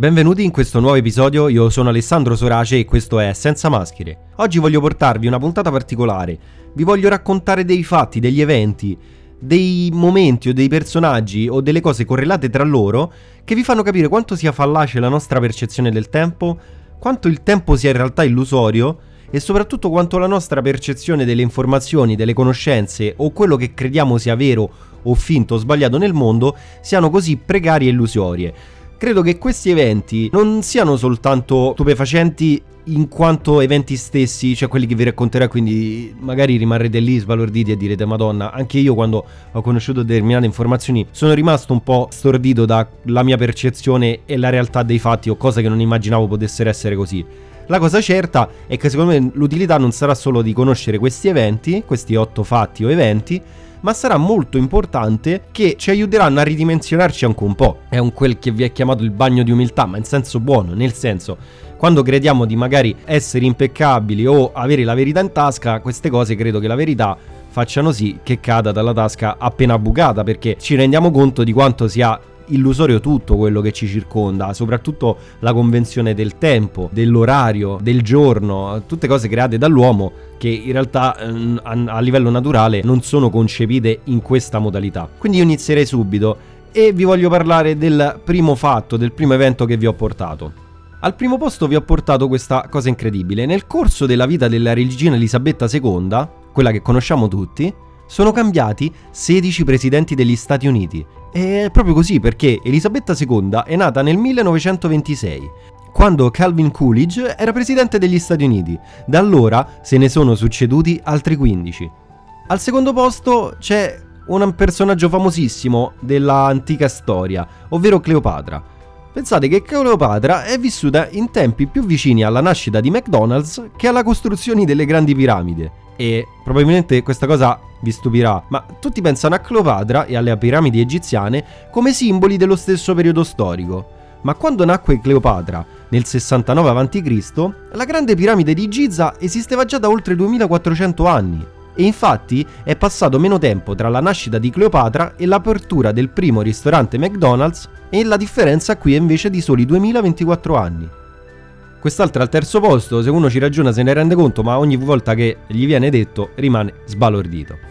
Benvenuti in questo nuovo episodio, io sono Alessandro Sorace e questo è Senza Maschere. Oggi voglio portarvi una puntata particolare, vi voglio raccontare dei fatti, degli eventi, dei momenti o dei personaggi o delle cose correlate tra loro che vi fanno capire quanto sia fallace la nostra percezione del tempo, quanto il tempo sia in realtà illusorio e soprattutto quanto la nostra percezione delle informazioni, delle conoscenze o quello che crediamo sia vero o finto o sbagliato nel mondo siano così precarie e illusorie. Credo che questi eventi non siano soltanto stupefacenti in quanto eventi stessi, cioè quelli che vi racconterò, quindi magari rimarrete lì sbalorditi e direte Madonna, anche io quando ho conosciuto determinate informazioni sono rimasto un po' stordito dalla mia percezione e la realtà dei fatti o cose che non immaginavo potessero essere così. La cosa certa è che secondo me l'utilità non sarà solo di conoscere questi eventi, questi otto fatti o eventi, ma sarà molto importante che ci aiuteranno a ridimensionarci anche un po'. È un quel che vi è chiamato il bagno di umiltà, ma in senso buono, nel senso quando crediamo di magari essere impeccabili o avere la verità in tasca, queste cose credo che la verità facciano sì che cada dalla tasca appena bucata perché ci rendiamo conto di quanto sia illusorio tutto quello che ci circonda, soprattutto la convenzione del tempo, dell'orario, del giorno, tutte cose create dall'uomo che in realtà ehm, a livello naturale non sono concepite in questa modalità. Quindi io inizierei subito e vi voglio parlare del primo fatto, del primo evento che vi ho portato. Al primo posto vi ho portato questa cosa incredibile. Nel corso della vita della regina Elisabetta II, quella che conosciamo tutti, sono cambiati 16 presidenti degli Stati Uniti. E è proprio così perché Elisabetta II è nata nel 1926, quando Calvin Coolidge era presidente degli Stati Uniti. Da allora se ne sono succeduti altri 15. Al secondo posto c'è un personaggio famosissimo dell'antica storia, ovvero Cleopatra. Pensate che Cleopatra è vissuta in tempi più vicini alla nascita di McDonald's che alla costruzione delle grandi piramidi. E probabilmente questa cosa vi stupirà, ma tutti pensano a Cleopatra e alle piramidi egiziane come simboli dello stesso periodo storico. Ma quando nacque Cleopatra, nel 69 a.C., la grande piramide di Giza esisteva già da oltre 2400 anni. E infatti è passato meno tempo tra la nascita di Cleopatra e l'apertura del primo ristorante McDonald's e la differenza qui è invece di soli 2024 anni. Quest'altra al terzo posto, se uno ci ragiona se ne rende conto, ma ogni volta che gli viene detto rimane sbalordito.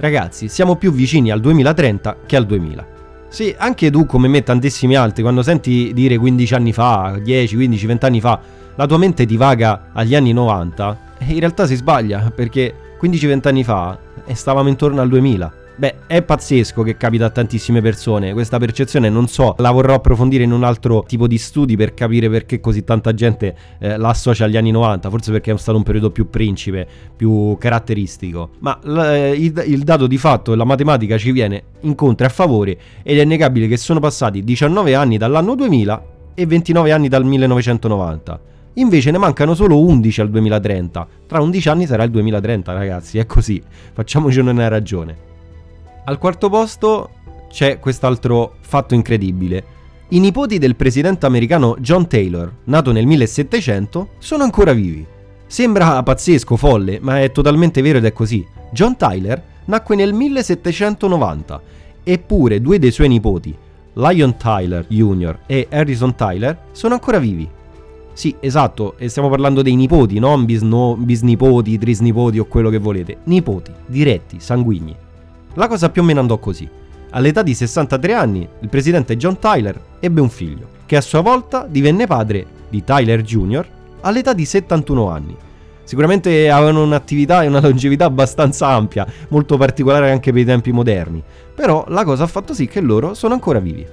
Ragazzi, siamo più vicini al 2030 che al 2000. Sì, anche tu come me tantissimi altri, quando senti dire 15 anni fa, 10, 15, 20 anni fa, la tua mente divaga agli anni 90, e in realtà si sbaglia, perché 15-20 anni fa stavamo intorno al 2000. Beh, è pazzesco che capita a tantissime persone. Questa percezione non so, la vorrò approfondire in un altro tipo di studi per capire perché così tanta gente eh, la associa agli anni 90. Forse perché è stato un periodo più principe, più caratteristico. Ma l- eh, il, il dato di fatto, la matematica ci viene incontro a favore ed è innegabile che sono passati 19 anni dall'anno 2000 e 29 anni dal 1990. Invece ne mancano solo 11 al 2030. Tra 11 anni sarà il 2030, ragazzi, è così. Facciamoci una ragione. Al quarto posto c'è quest'altro fatto incredibile. I nipoti del presidente americano John Taylor, nato nel 1700, sono ancora vivi. Sembra pazzesco, folle, ma è totalmente vero ed è così. John Tyler nacque nel 1790, eppure due dei suoi nipoti, Lion Tyler Jr. e Harrison Tyler, sono ancora vivi. Sì, esatto, e stiamo parlando dei nipoti, non bisno, bisnipoti, trisnipoti o quello che volete. Nipoti, diretti, sanguigni. La cosa più o meno andò così. All'età di 63 anni, il presidente John Tyler ebbe un figlio, che a sua volta divenne padre di Tyler Jr. all'età di 71 anni. Sicuramente avevano un'attività e una longevità abbastanza ampia, molto particolare anche per i tempi moderni, però la cosa ha fatto sì che loro sono ancora vivi.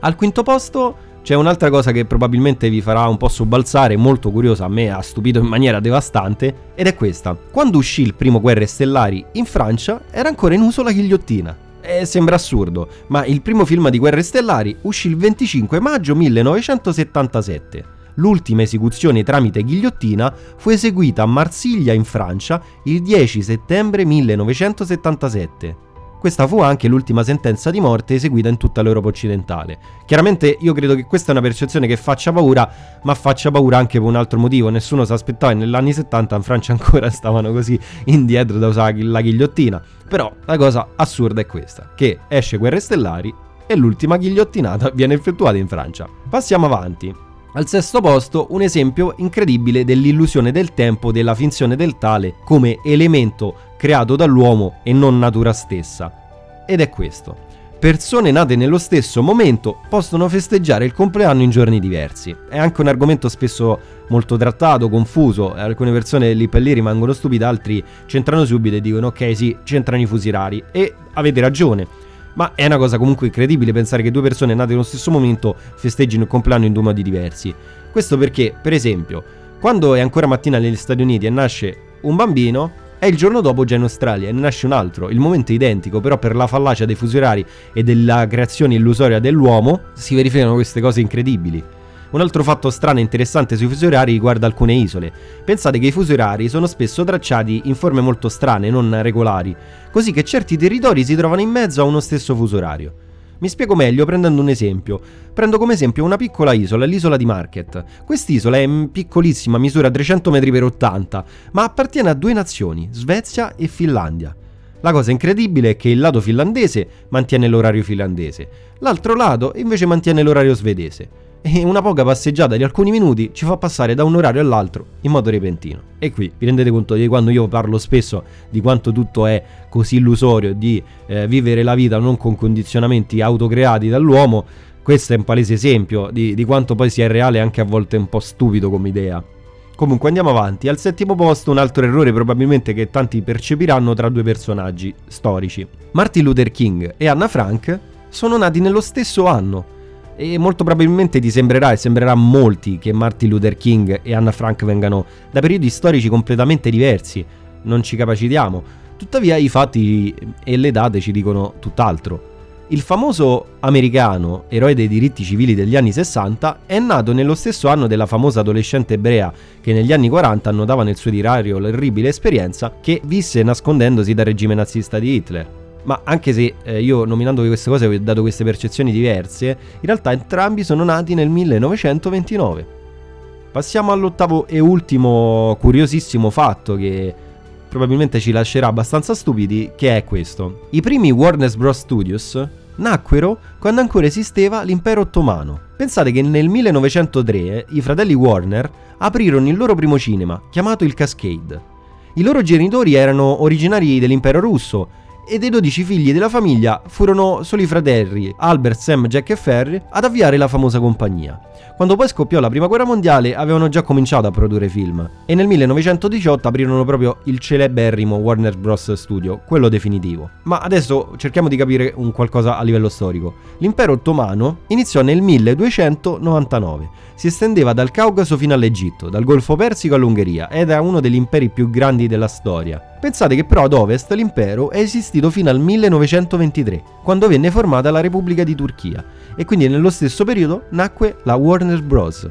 Al quinto posto c'è un'altra cosa che probabilmente vi farà un po' sobbalzare, molto curiosa, a me ha stupito in maniera devastante, ed è questa. Quando uscì il primo Guerre Stellari in Francia era ancora in uso la ghigliottina. Eh, sembra assurdo, ma il primo film di Guerre Stellari uscì il 25 maggio 1977. L'ultima esecuzione tramite ghigliottina fu eseguita a Marsiglia in Francia il 10 settembre 1977. Questa fu anche l'ultima sentenza di morte eseguita in tutta l'Europa occidentale. Chiaramente io credo che questa è una percezione che faccia paura, ma faccia paura anche per un altro motivo. Nessuno si aspettava e negli anni 70 in Francia ancora stavano così indietro da usare la ghigliottina. Però la cosa assurda è questa, che esce Guerre Stellari e l'ultima ghigliottinata viene effettuata in Francia. Passiamo avanti. Al sesto posto un esempio incredibile dell'illusione del tempo, della finzione del tale come elemento creato dall'uomo e non natura stessa. Ed è questo. Persone nate nello stesso momento possono festeggiare il compleanno in giorni diversi. È anche un argomento spesso molto trattato, confuso, alcune persone lì per lì rimangono stupide, altri c'entrano subito e dicono ok sì, c'entrano i fusi rari. E avete ragione. Ma è una cosa comunque incredibile pensare che due persone nate nello stesso momento festeggino il compleanno in due modi diversi. Questo perché, per esempio, quando è ancora mattina negli Stati Uniti e nasce un bambino, e il giorno dopo già in Australia e ne nasce un altro. Il momento è identico, però per la fallacia dei fusi orari e della creazione illusoria dell'uomo si verificano queste cose incredibili. Un altro fatto strano e interessante sui fusi orari riguarda alcune isole. Pensate che i fusi orari sono spesso tracciati in forme molto strane, non regolari, così che certi territori si trovano in mezzo a uno stesso fuso orario. Mi spiego meglio prendendo un esempio. Prendo come esempio una piccola isola, l'isola di Market. Quest'isola è piccolissima, misura 300 metri per 80, ma appartiene a due nazioni, Svezia e Finlandia. La cosa incredibile è che il lato finlandese mantiene l'orario finlandese, l'altro lato invece mantiene l'orario svedese e una poca passeggiata di alcuni minuti ci fa passare da un orario all'altro in modo repentino. E qui vi rendete conto di quando io parlo spesso di quanto tutto è così illusorio, di eh, vivere la vita non con condizionamenti autocreati dall'uomo, questo è un palese esempio di, di quanto poi sia reale anche a volte un po' stupido come idea. Comunque andiamo avanti, al settimo posto un altro errore probabilmente che tanti percepiranno tra due personaggi storici. Martin Luther King e Anna Frank sono nati nello stesso anno, e molto probabilmente ti sembrerà e sembrerà a molti che Martin Luther King e Anna Frank vengano da periodi storici completamente diversi, non ci capacitiamo. Tuttavia i fatti e le date ci dicono tutt'altro. Il famoso americano, eroe dei diritti civili degli anni 60, è nato nello stesso anno della famosa adolescente ebrea che negli anni 40 annotava nel suo diario l'orribile esperienza che visse nascondendosi dal regime nazista di Hitler. Ma anche se eh, io nominando queste cose ho dato queste percezioni diverse, in realtà entrambi sono nati nel 1929. Passiamo all'ottavo e ultimo curiosissimo fatto che probabilmente ci lascerà abbastanza stupidi, che è questo. I primi Warner Bros. Studios nacquero quando ancora esisteva l'impero ottomano. Pensate che nel 1903 i fratelli Warner aprirono il loro primo cinema, chiamato il Cascade. I loro genitori erano originari dell'impero russo e dei 12 figli della famiglia furono solo i fratelli Albert, Sam, Jack e Ferry ad avviare la famosa compagnia. Quando poi scoppiò la prima guerra mondiale avevano già cominciato a produrre film e nel 1918 aprirono proprio il celeberrimo Warner Bros. Studio, quello definitivo. Ma adesso cerchiamo di capire un qualcosa a livello storico. L'impero ottomano iniziò nel 1299, si estendeva dal Caucaso fino all'Egitto, dal Golfo Persico all'Ungheria ed è uno degli imperi più grandi della storia. Pensate che però ad ovest l'impero è esistito fino al 1923, quando venne formata la Repubblica di Turchia e quindi nello stesso periodo nacque la Warner Bros.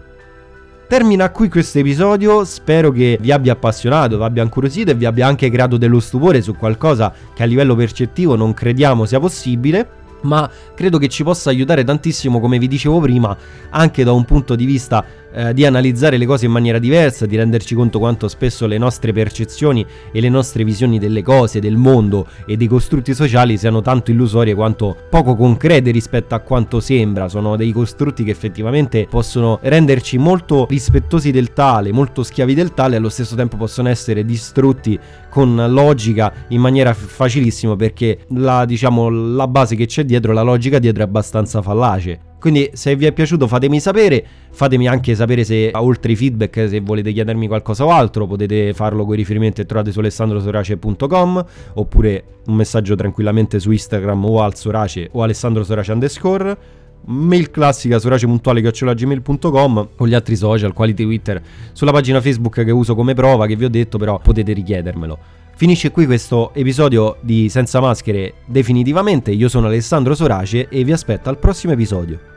Termina qui questo episodio, spero che vi abbia appassionato, vi abbia incuriosito e vi abbia anche creato dello stupore su qualcosa che a livello percettivo non crediamo sia possibile ma credo che ci possa aiutare tantissimo, come vi dicevo prima, anche da un punto di vista eh, di analizzare le cose in maniera diversa, di renderci conto quanto spesso le nostre percezioni e le nostre visioni delle cose, del mondo e dei costrutti sociali siano tanto illusorie quanto poco concrete rispetto a quanto sembra. Sono dei costrutti che effettivamente possono renderci molto rispettosi del tale, molto schiavi del tale, e allo stesso tempo possono essere distrutti con logica in maniera facilissima perché la, diciamo, la base che c'è dietro, la logica dietro è abbastanza fallace. Quindi se vi è piaciuto fatemi sapere, fatemi anche sapere se oltre i feedback se volete chiedermi qualcosa o altro potete farlo con i riferimenti che trovate su alessandrosorace.com oppure un messaggio tranquillamente su Instagram o al Sorace o alessandrosorace underscore mail classica sorace.gmail.com o gli altri social quali Twitter sulla pagina Facebook che uso come prova che vi ho detto però potete richiedermelo Finisce qui questo episodio di Senza Maschere definitivamente. Io sono Alessandro Sorace e vi aspetto al prossimo episodio.